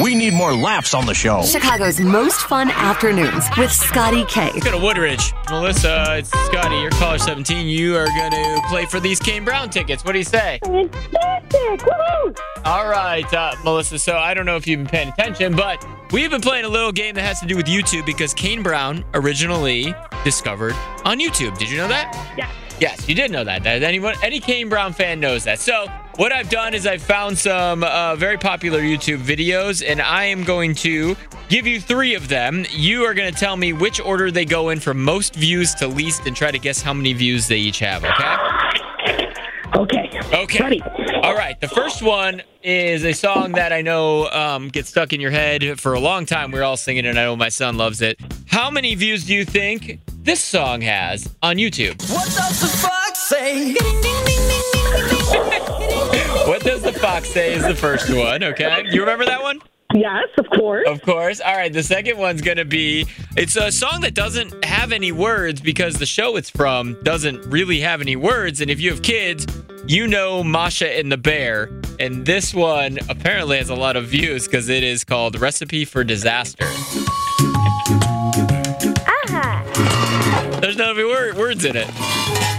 We need more laughs on the show. Chicago's most fun afternoons with Scotty K. Go to Woodridge. Melissa, it's Scotty. You're caller 17. You are going to play for these Kane Brown tickets. What do you say? Fantastic! Woohoo! All right, uh, Melissa. So I don't know if you've been paying attention, but we've been playing a little game that has to do with YouTube because Kane Brown originally discovered on YouTube. Did you know that? Yes. Yes, you did know that. That anyone, any Kane Brown fan knows that. So what I've done is I've found some uh, very popular YouTube videos, and I am going to give you three of them. You are going to tell me which order they go in from most views to least, and try to guess how many views they each have. Okay? Okay. Okay. Ready. All right. The first one is a song that I know um, gets stuck in your head for a long time. We're all singing it, and I know my son loves it. How many views do you think this song has on YouTube? What does the fox say? What does the fox say is the first one, okay? You remember that one? Yes, of course. Of course. All right, the second one's going to be it's a song that doesn't have any words because the show it's from doesn't really have any words and if you have kids, you know Masha and the Bear. And this one apparently has a lot of views because it is called Recipe for Disaster. There's no word, words in it.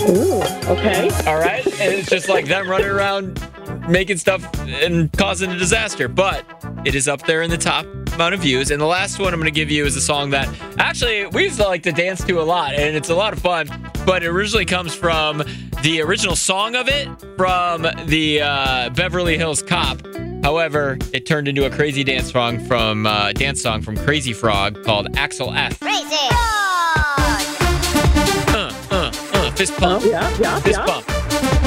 Ooh, okay. All right. And it's just like them running around making stuff and causing a disaster. But it is up there in the top amount of views. And the last one I'm going to give you is a song that actually we used to like to dance to a lot, and it's a lot of fun. But it originally comes from the original song of it from the uh, Beverly Hills Cop. However, it turned into a crazy dance song from uh, dance song from Crazy Frog called Axel F. fist pump. Yeah, yeah, Fist yeah. bump.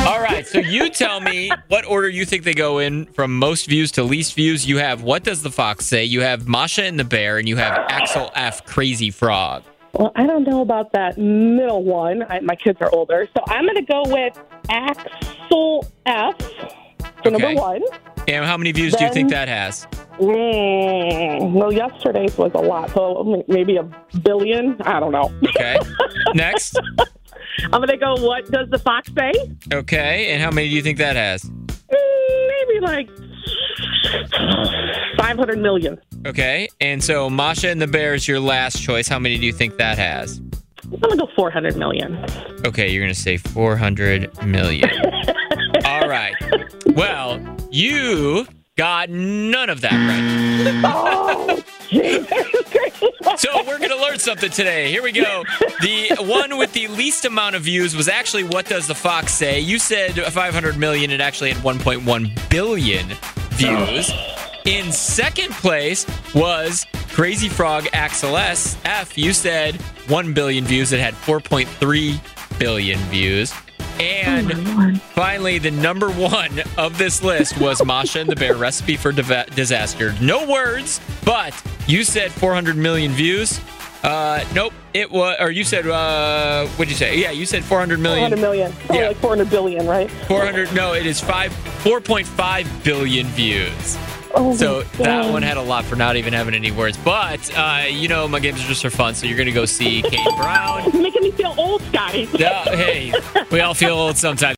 All right, so you tell me what order you think they go in from most views to least views. You have What Does the Fox Say? You have Masha and the Bear, and you have Axel F. Crazy Frog. Well, I don't know about that middle one. I, my kids are older, so I'm going to go with Axel F for number one. And how many views do you think that has? Mm, well, yesterday's was a lot, so maybe a billion. I don't know. Okay. Next. I'm going to go. What does the fox say? Okay, and how many do you think that has? Mm, maybe like 500 million. Okay, and so Masha and the Bear is your last choice. How many do you think that has? I'm going to go 400 million. Okay, you're going to say 400 million. All right. Well, you got none of that right. Oh, Jesus Christ. So we're going to learn something today. Here we go. The one with the least amount of views was actually What Does the Fox Say? You said 500 million. It actually had 1.1 billion views. Oh. In second place was Crazy Frog Axel S. F. You said 1 billion views. It had 4.3 billion views. And oh, finally, the number one of this list was Masha and the Bear Recipe for Diva- Disaster. No words, but you said 400 million views. Uh, nope, it was, or you said, uh, what'd you say? Yeah, you said 400 million. 400 million. Oh, Yeah. like 400 billion, right? 400, no, it is five, 4.5 billion views. Oh, So that one had a lot for not even having any words. But, uh, you know, my games are just for fun, so you're going to go see Kane Brown. Making me feel old, Scotty. Yeah, hey, we all feel old sometimes.